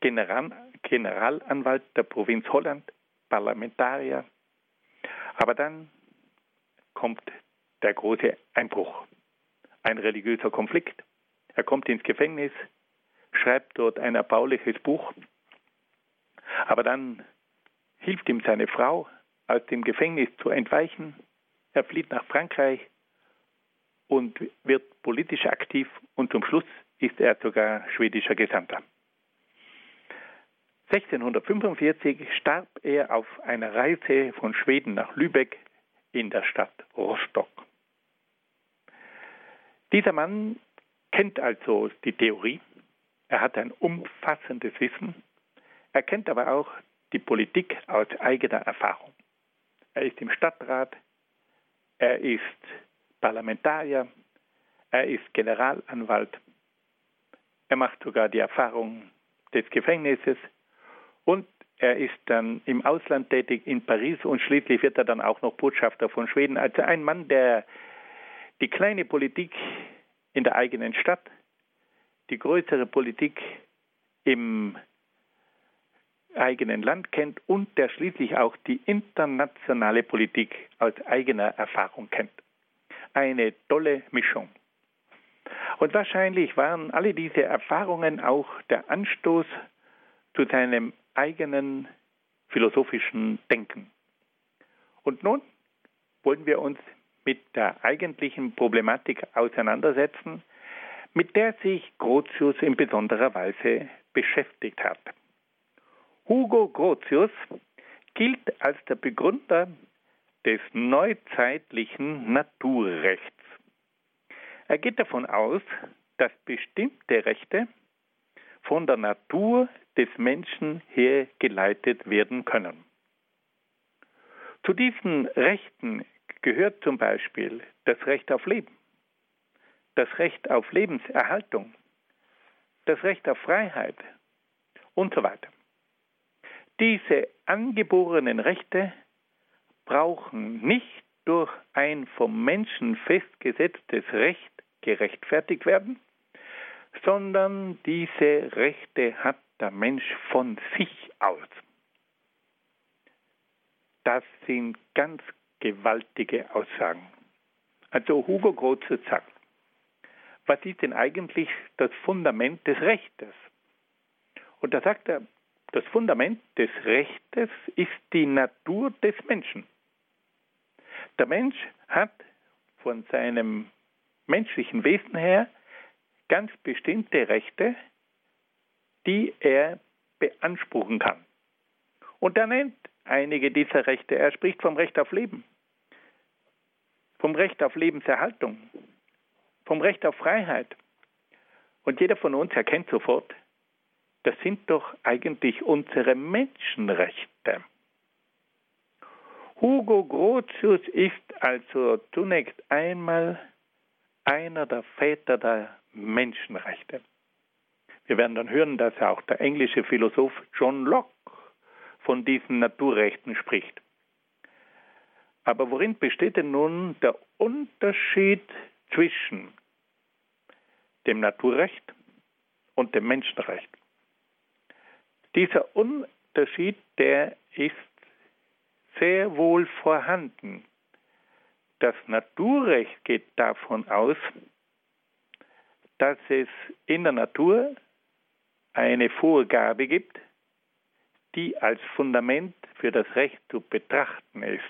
General, Generalanwalt der Provinz Holland, Parlamentarier. Aber dann kommt der große Einbruch, ein religiöser Konflikt. Er kommt ins Gefängnis, schreibt dort ein erbauliches Buch. Aber dann hilft ihm seine Frau, aus dem Gefängnis zu entweichen. Er flieht nach Frankreich und wird politisch aktiv und zum Schluss ist er sogar schwedischer Gesandter. 1645 starb er auf einer Reise von Schweden nach Lübeck in der Stadt Rostock. Dieser Mann kennt also die Theorie, er hat ein umfassendes Wissen, er kennt aber auch die Politik aus eigener Erfahrung. Er ist im Stadtrat, er ist Parlamentarier, er ist Generalanwalt, er macht sogar die Erfahrung des Gefängnisses und er ist dann im Ausland tätig in Paris und schließlich wird er dann auch noch Botschafter von Schweden. Also ein Mann, der die kleine Politik in der eigenen Stadt, die größere Politik im eigenen Land kennt und der schließlich auch die internationale Politik aus eigener Erfahrung kennt. Eine tolle Mischung. Und wahrscheinlich waren alle diese Erfahrungen auch der Anstoß zu seinem eigenen philosophischen Denken. Und nun wollen wir uns mit der eigentlichen Problematik auseinandersetzen, mit der sich Grotius in besonderer Weise beschäftigt hat. Hugo Grotius gilt als der Begründer des neuzeitlichen Naturrechts. Er geht davon aus, dass bestimmte Rechte von der Natur des Menschen hergeleitet werden können. Zu diesen Rechten gehört zum Beispiel das Recht auf Leben, das Recht auf Lebenserhaltung, das Recht auf Freiheit und so weiter. Diese angeborenen Rechte brauchen nicht durch ein vom Menschen festgesetztes Recht gerechtfertigt werden, sondern diese Rechte hat der Mensch von sich aus. Das sind ganz gewaltige Aussagen. Also Hugo Grotius sagt, was ist denn eigentlich das Fundament des Rechtes? Und da sagt er, das Fundament des Rechtes ist die Natur des Menschen. Der Mensch hat von seinem menschlichen Wesen her ganz bestimmte Rechte, die er beanspruchen kann. Und er nennt einige dieser Rechte. Er spricht vom Recht auf Leben, vom Recht auf Lebenserhaltung, vom Recht auf Freiheit. Und jeder von uns erkennt sofort, das sind doch eigentlich unsere Menschenrechte. Hugo Grotius ist also zunächst einmal einer der Väter der Menschenrechte. Wir werden dann hören, dass auch der englische Philosoph John Locke von diesen Naturrechten spricht. Aber worin besteht denn nun der Unterschied zwischen dem Naturrecht und dem Menschenrecht? Dieser Unterschied, der ist sehr wohl vorhanden. Das Naturrecht geht davon aus, dass es in der Natur eine Vorgabe gibt, die als Fundament für das Recht zu betrachten ist.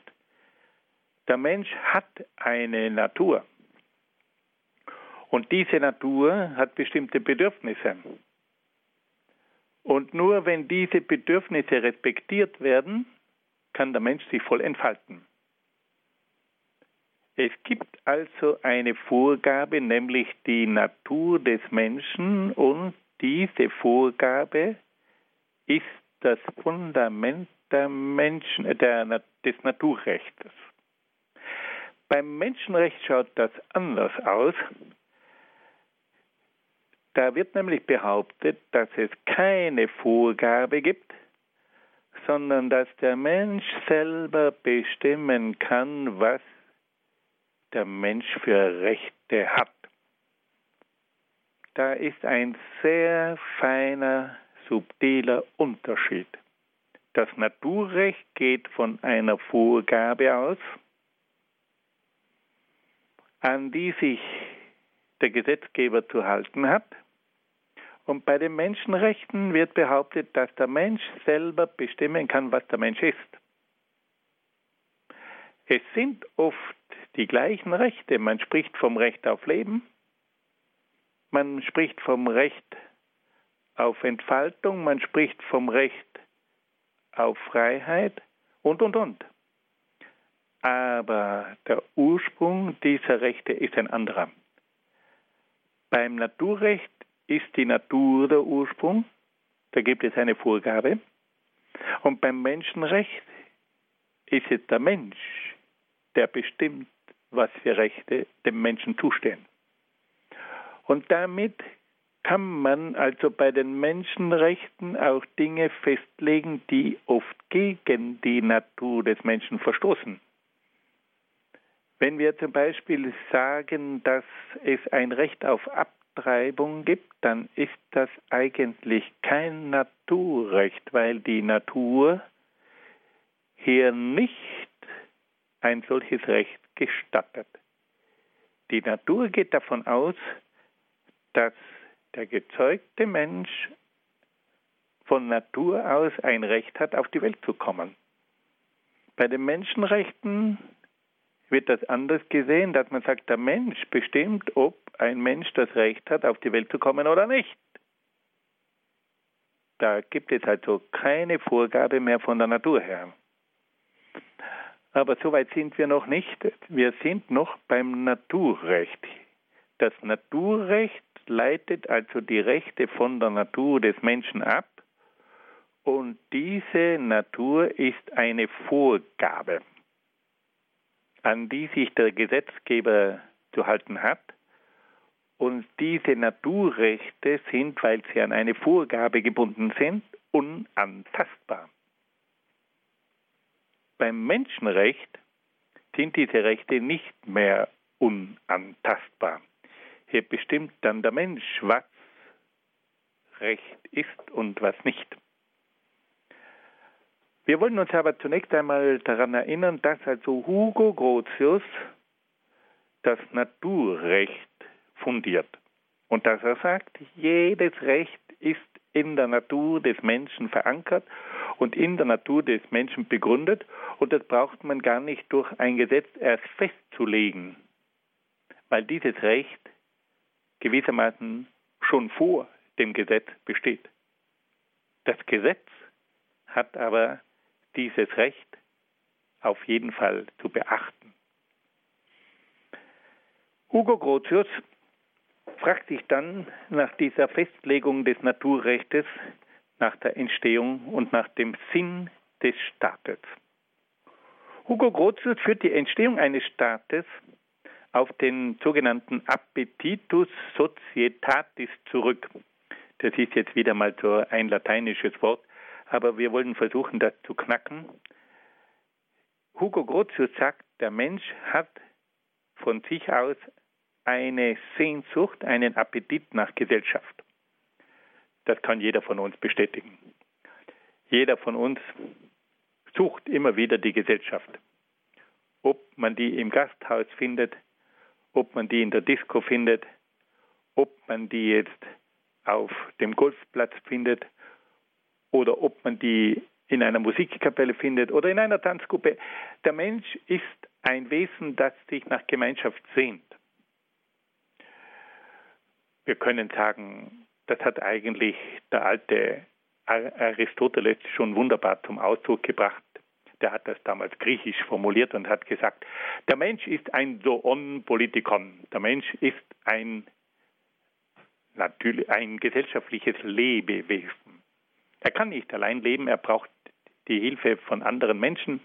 Der Mensch hat eine Natur. Und diese Natur hat bestimmte Bedürfnisse. Und nur wenn diese Bedürfnisse respektiert werden, kann der Mensch sich voll entfalten. Es gibt also eine Vorgabe, nämlich die Natur des Menschen und diese Vorgabe ist das Fundament der Menschen, äh, der, des Naturrechts. Beim Menschenrecht schaut das anders aus. Da wird nämlich behauptet, dass es keine Vorgabe gibt, sondern dass der Mensch selber bestimmen kann, was der Mensch für Rechte hat. Da ist ein sehr feiner, subtiler Unterschied. Das Naturrecht geht von einer Vorgabe aus, an die sich der Gesetzgeber zu halten hat. Und bei den Menschenrechten wird behauptet, dass der Mensch selber bestimmen kann, was der Mensch ist. Es sind oft die gleichen Rechte. Man spricht vom Recht auf Leben, man spricht vom Recht auf Entfaltung, man spricht vom Recht auf Freiheit und, und, und. Aber der Ursprung dieser Rechte ist ein anderer. Beim Naturrecht ist die Natur der Ursprung, da gibt es eine Vorgabe. Und beim Menschenrecht ist es der Mensch, der bestimmt, was für Rechte dem Menschen zustehen. Und damit kann man also bei den Menschenrechten auch Dinge festlegen, die oft gegen die Natur des Menschen verstoßen. Wenn wir zum Beispiel sagen, dass es ein Recht auf Abtreibung gibt, dann ist das eigentlich kein Naturrecht, weil die Natur hier nicht ein solches Recht gestattet. Die Natur geht davon aus, dass der gezeugte Mensch von Natur aus ein Recht hat, auf die Welt zu kommen. Bei den Menschenrechten wird das anders gesehen, dass man sagt, der Mensch bestimmt, ob ein Mensch das Recht hat, auf die Welt zu kommen oder nicht. Da gibt es also keine Vorgabe mehr von der Natur her. Aber so weit sind wir noch nicht. Wir sind noch beim Naturrecht. Das Naturrecht leitet also die Rechte von der Natur des Menschen ab und diese Natur ist eine Vorgabe, an die sich der Gesetzgeber zu halten hat. Und diese Naturrechte sind, weil sie an eine Vorgabe gebunden sind, unantastbar. Beim Menschenrecht sind diese Rechte nicht mehr unantastbar. Hier bestimmt dann der Mensch, was Recht ist und was nicht. Wir wollen uns aber zunächst einmal daran erinnern, dass also Hugo Grotius das Naturrecht fundiert und dass er sagt, jedes Recht ist in der Natur des Menschen verankert und in der Natur des Menschen begründet und das braucht man gar nicht durch ein Gesetz erst festzulegen, weil dieses Recht gewissermaßen schon vor dem Gesetz besteht. Das Gesetz hat aber dieses Recht auf jeden Fall zu beachten. Hugo Grotius fragt sich dann nach dieser Festlegung des Naturrechtes, nach der Entstehung und nach dem Sinn des Staates. Hugo Grotius führt die Entstehung eines Staates auf den sogenannten Appetitus Societatis zurück. Das ist jetzt wieder mal so ein lateinisches Wort, aber wir wollen versuchen, das zu knacken. Hugo Grotius sagt, der Mensch hat von sich aus eine Sehnsucht, einen Appetit nach Gesellschaft. Das kann jeder von uns bestätigen. Jeder von uns sucht immer wieder die Gesellschaft. Ob man die im Gasthaus findet, ob man die in der Disco findet, ob man die jetzt auf dem Golfplatz findet oder ob man die in einer Musikkapelle findet oder in einer Tanzgruppe. Der Mensch ist ein Wesen, das sich nach Gemeinschaft sehnt. Wir können sagen, das hat eigentlich der alte Aristoteles schon wunderbar zum Ausdruck gebracht der hat das damals griechisch formuliert und hat gesagt, der Mensch ist ein Zoon Politikon. Der Mensch ist ein, natürlich ein gesellschaftliches Lebewesen. Er kann nicht allein leben, er braucht die Hilfe von anderen Menschen.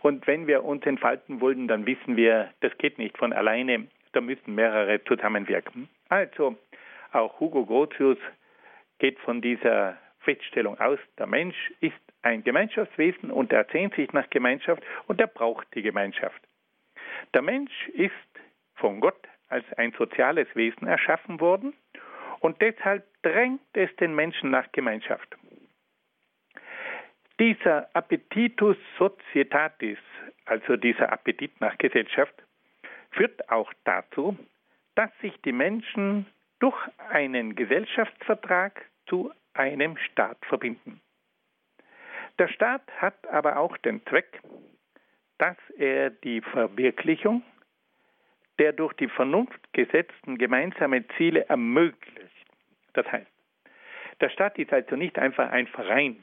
Und wenn wir uns entfalten wollen, dann wissen wir, das geht nicht von alleine, da müssen mehrere zusammenwirken. Also, auch Hugo Grotius geht von dieser Feststellung aus, der Mensch ist ein Gemeinschaftswesen und er sehnt sich nach Gemeinschaft und er braucht die Gemeinschaft. Der Mensch ist von Gott als ein soziales Wesen erschaffen worden und deshalb drängt es den Menschen nach Gemeinschaft. Dieser Appetitus Societatis, also dieser Appetit nach Gesellschaft, führt auch dazu, dass sich die Menschen durch einen Gesellschaftsvertrag zu einem Staat verbinden. Der Staat hat aber auch den Zweck, dass er die Verwirklichung der durch die Vernunft gesetzten gemeinsamen Ziele ermöglicht. Das heißt, der Staat ist also nicht einfach ein Verein.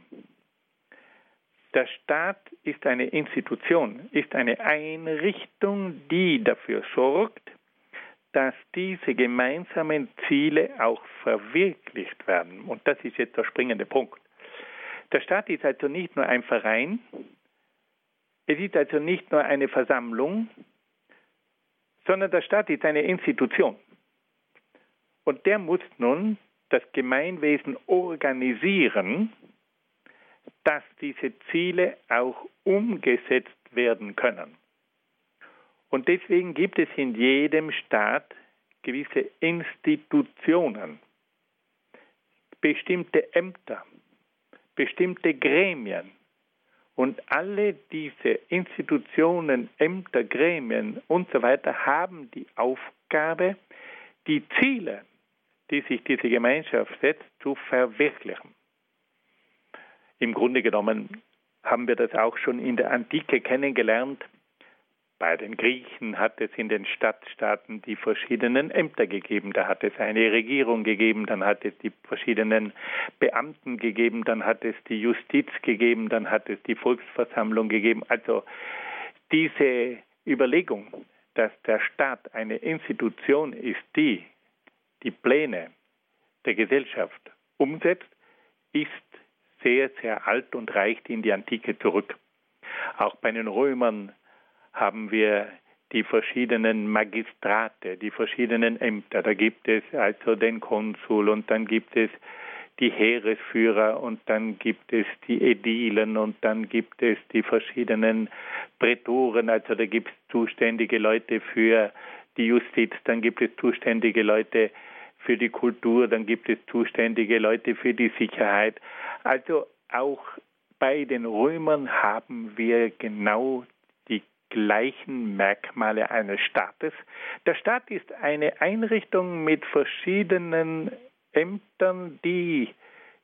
Der Staat ist eine Institution, ist eine Einrichtung, die dafür sorgt, dass diese gemeinsamen Ziele auch verwirklicht werden. Und das ist jetzt der springende Punkt. Der Staat ist also nicht nur ein Verein, es ist also nicht nur eine Versammlung, sondern der Staat ist eine Institution. Und der muss nun das Gemeinwesen organisieren, dass diese Ziele auch umgesetzt werden können. Und deswegen gibt es in jedem Staat gewisse Institutionen, bestimmte Ämter, bestimmte Gremien. Und alle diese Institutionen, Ämter, Gremien und so weiter haben die Aufgabe, die Ziele, die sich diese Gemeinschaft setzt, zu verwirklichen. Im Grunde genommen haben wir das auch schon in der Antike kennengelernt. Bei den Griechen hat es in den Stadtstaaten die verschiedenen Ämter gegeben. Da hat es eine Regierung gegeben, dann hat es die verschiedenen Beamten gegeben, dann hat es die Justiz gegeben, dann hat es die Volksversammlung gegeben. Also diese Überlegung, dass der Staat eine Institution ist, die die Pläne der Gesellschaft umsetzt, ist sehr, sehr alt und reicht in die Antike zurück. Auch bei den Römern haben wir die verschiedenen Magistrate, die verschiedenen Ämter. Da gibt es also den Konsul und dann gibt es die Heeresführer und dann gibt es die Ädilen und dann gibt es die verschiedenen Prätoren, also da gibt es zuständige Leute für die Justiz, dann gibt es zuständige Leute für die Kultur, dann gibt es zuständige Leute für die Sicherheit. Also auch bei den Römern haben wir genau gleichen Merkmale eines Staates. Der Staat ist eine Einrichtung mit verschiedenen Ämtern, die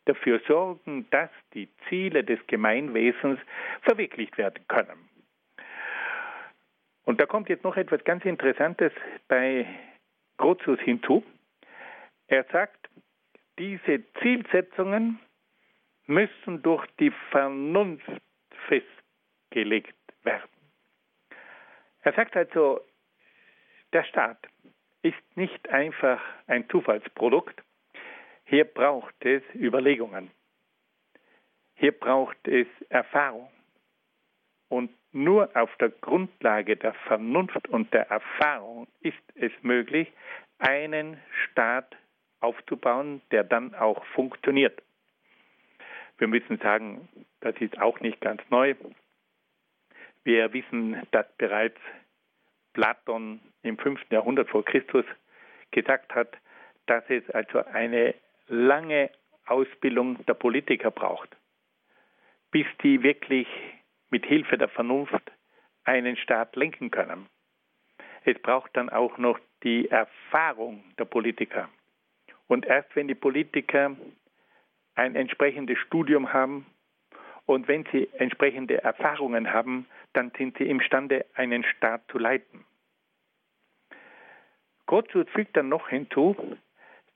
dafür sorgen, dass die Ziele des Gemeinwesens verwirklicht werden können. Und da kommt jetzt noch etwas ganz Interessantes bei Grotius hinzu. Er sagt, diese Zielsetzungen müssen durch die Vernunft festgelegt werden. Er sagt also, der Staat ist nicht einfach ein Zufallsprodukt. Hier braucht es Überlegungen. Hier braucht es Erfahrung. Und nur auf der Grundlage der Vernunft und der Erfahrung ist es möglich, einen Staat aufzubauen, der dann auch funktioniert. Wir müssen sagen, das ist auch nicht ganz neu. Wir wissen, dass bereits Platon im 5. Jahrhundert vor Christus gesagt hat, dass es also eine lange Ausbildung der Politiker braucht, bis die wirklich mit Hilfe der Vernunft einen Staat lenken können. Es braucht dann auch noch die Erfahrung der Politiker. Und erst wenn die Politiker ein entsprechendes Studium haben und wenn sie entsprechende Erfahrungen haben, dann sind sie imstande, einen Staat zu leiten. Grotius fügt dann noch hinzu,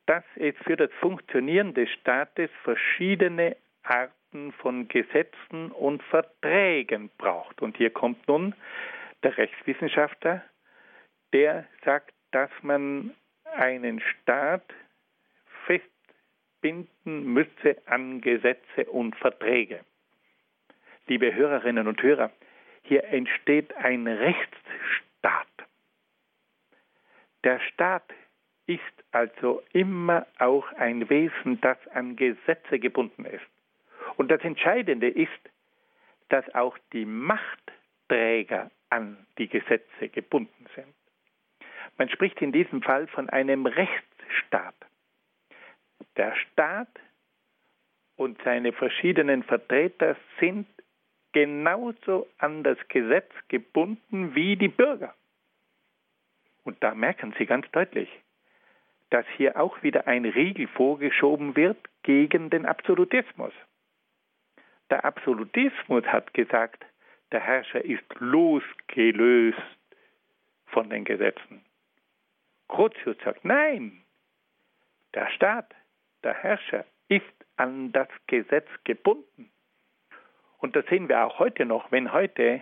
dass es für das Funktionieren des Staates verschiedene Arten von Gesetzen und Verträgen braucht. Und hier kommt nun der Rechtswissenschaftler, der sagt, dass man einen Staat festbinden müsse an Gesetze und Verträge. Liebe Hörerinnen und Hörer, hier entsteht ein Rechtsstaat. Der Staat ist also immer auch ein Wesen, das an Gesetze gebunden ist. Und das Entscheidende ist, dass auch die Machtträger an die Gesetze gebunden sind. Man spricht in diesem Fall von einem Rechtsstaat. Der Staat und seine verschiedenen Vertreter sind genauso an das Gesetz gebunden wie die Bürger. Und da merken Sie ganz deutlich, dass hier auch wieder ein Riegel vorgeschoben wird gegen den Absolutismus. Der Absolutismus hat gesagt, der Herrscher ist losgelöst von den Gesetzen. Grotius sagt, nein, der Staat, der Herrscher ist an das Gesetz gebunden. Und das sehen wir auch heute noch. Wenn heute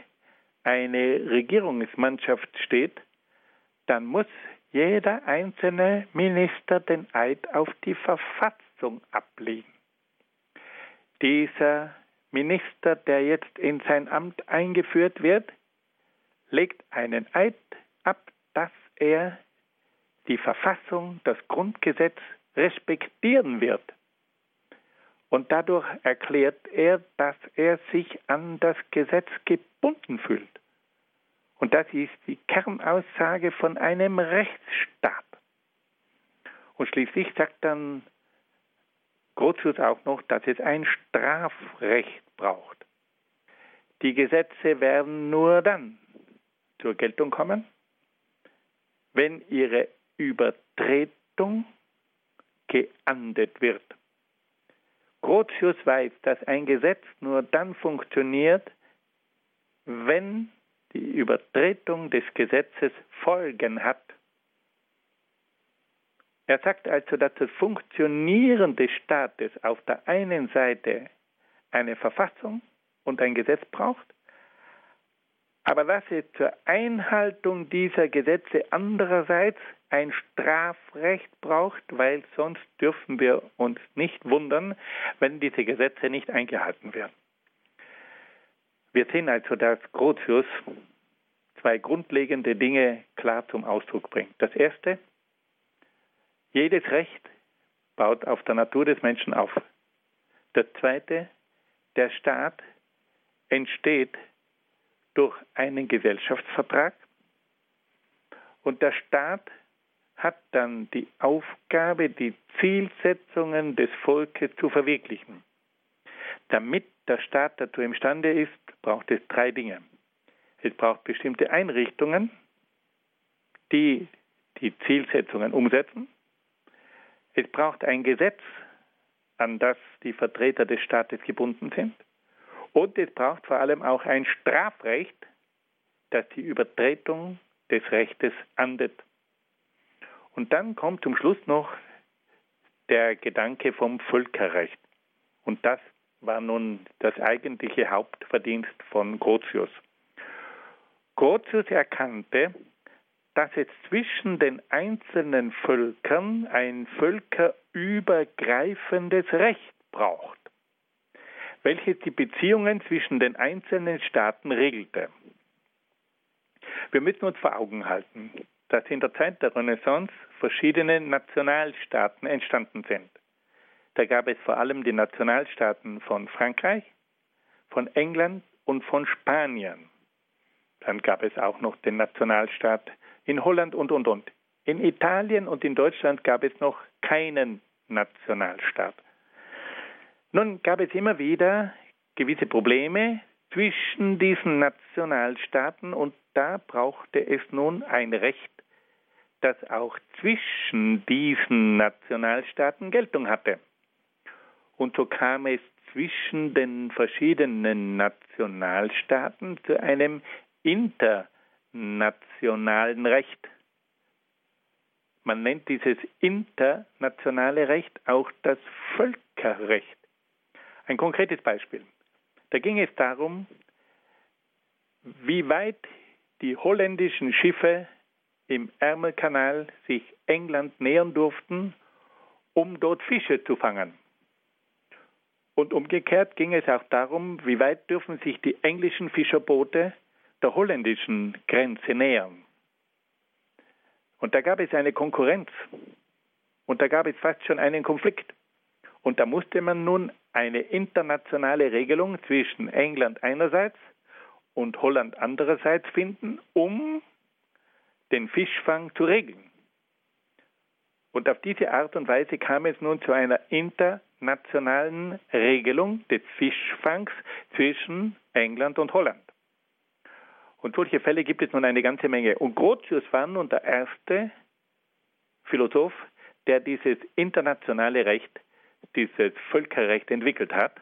eine Regierungsmannschaft steht, dann muss jeder einzelne Minister den Eid auf die Verfassung ablegen. Dieser Minister, der jetzt in sein Amt eingeführt wird, legt einen Eid ab, dass er die Verfassung, das Grundgesetz respektieren wird. Und dadurch erklärt er, dass er sich an das Gesetz gebunden fühlt. Und das ist die Kernaussage von einem Rechtsstaat. Und schließlich sagt dann Grotius auch noch, dass es ein Strafrecht braucht. Die Gesetze werden nur dann zur Geltung kommen, wenn ihre Übertretung geahndet wird. Grotius weiß, dass ein Gesetz nur dann funktioniert, wenn die Übertretung des Gesetzes Folgen hat. Er sagt also, dass das Funktionieren des Staates auf der einen Seite eine Verfassung und ein Gesetz braucht, aber dass es zur Einhaltung dieser Gesetze andererseits ein Strafrecht braucht, weil sonst dürfen wir uns nicht wundern, wenn diese Gesetze nicht eingehalten werden. Wir sehen also, dass Grotius zwei grundlegende Dinge klar zum Ausdruck bringt. Das erste, jedes Recht baut auf der Natur des Menschen auf. Das zweite, der Staat entsteht durch einen Gesellschaftsvertrag und der Staat hat dann die Aufgabe, die Zielsetzungen des Volkes zu verwirklichen. Damit der Staat dazu imstande ist, braucht es drei Dinge. Es braucht bestimmte Einrichtungen, die die Zielsetzungen umsetzen. Es braucht ein Gesetz, an das die Vertreter des Staates gebunden sind. Und es braucht vor allem auch ein Strafrecht, das die Übertretung des Rechtes ahndet. Und dann kommt zum Schluss noch der Gedanke vom Völkerrecht. Und das war nun das eigentliche Hauptverdienst von Grotius. Grotius erkannte, dass es zwischen den einzelnen Völkern ein völkerübergreifendes Recht braucht, welches die Beziehungen zwischen den einzelnen Staaten regelte. Wir müssen uns vor Augen halten, dass in der Zeit der Renaissance verschiedene Nationalstaaten entstanden sind. Da gab es vor allem die Nationalstaaten von Frankreich, von England und von Spanien. Dann gab es auch noch den Nationalstaat in Holland und, und, und. In Italien und in Deutschland gab es noch keinen Nationalstaat. Nun gab es immer wieder gewisse Probleme zwischen diesen Nationalstaaten und da brauchte es nun ein Recht, das auch zwischen diesen Nationalstaaten Geltung hatte. Und so kam es zwischen den verschiedenen Nationalstaaten zu einem internationalen Recht. Man nennt dieses internationale Recht auch das Völkerrecht. Ein konkretes Beispiel. Da ging es darum, wie weit die holländischen Schiffe im Ärmelkanal sich England nähern durften, um dort Fische zu fangen. Und umgekehrt ging es auch darum, wie weit dürfen sich die englischen Fischerboote der holländischen Grenze nähern. Und da gab es eine Konkurrenz. Und da gab es fast schon einen Konflikt. Und da musste man nun eine internationale Regelung zwischen England einerseits und Holland andererseits finden, um den Fischfang zu regeln. Und auf diese Art und Weise kam es nun zu einer internationalen Regelung des Fischfangs zwischen England und Holland. Und solche Fälle gibt es nun eine ganze Menge. Und Grotius war nun der erste Philosoph, der dieses internationale Recht, dieses Völkerrecht entwickelt hat,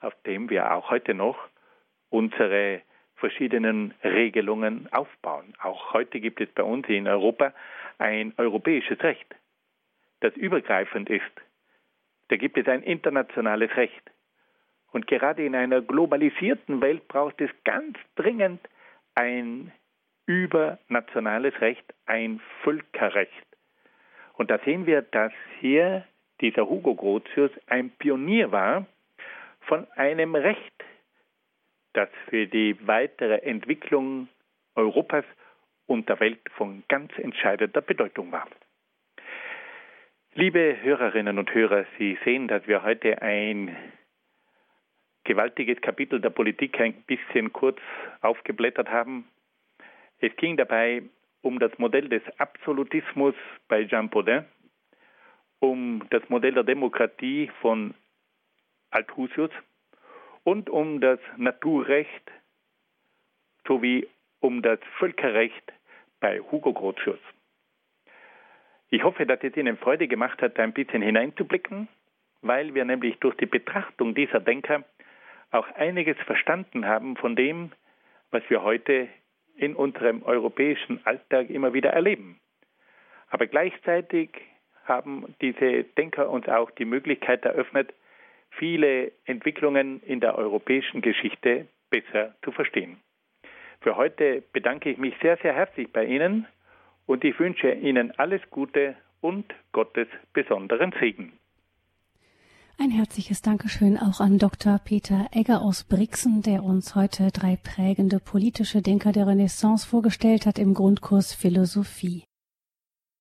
auf dem wir auch heute noch unsere verschiedenen Regelungen aufbauen. Auch heute gibt es bei uns in Europa ein europäisches Recht, das übergreifend ist. Da gibt es ein internationales Recht. Und gerade in einer globalisierten Welt braucht es ganz dringend ein über nationales Recht ein Völkerrecht. Und da sehen wir, dass hier dieser Hugo Grotius ein Pionier war von einem Recht, das für die weitere Entwicklung Europas und der Welt von ganz entscheidender Bedeutung war. Liebe Hörerinnen und Hörer, Sie sehen, dass wir heute ein gewaltiges Kapitel der Politik ein bisschen kurz aufgeblättert haben. Es ging dabei um das Modell des Absolutismus bei Jean Baudin, um das Modell der Demokratie von Althusius und um das Naturrecht sowie um das Völkerrecht bei Hugo Grotius. Ich hoffe, dass es Ihnen Freude gemacht hat, ein bisschen hineinzublicken, weil wir nämlich durch die Betrachtung dieser Denker auch einiges verstanden haben von dem, was wir heute in unserem europäischen Alltag immer wieder erleben. Aber gleichzeitig haben diese Denker uns auch die Möglichkeit eröffnet, viele Entwicklungen in der europäischen Geschichte besser zu verstehen. Für heute bedanke ich mich sehr, sehr herzlich bei Ihnen und ich wünsche Ihnen alles Gute und Gottes besonderen Segen. Ein herzliches Dankeschön auch an Dr. Peter Egger aus Brixen, der uns heute drei prägende politische Denker der Renaissance vorgestellt hat im Grundkurs Philosophie.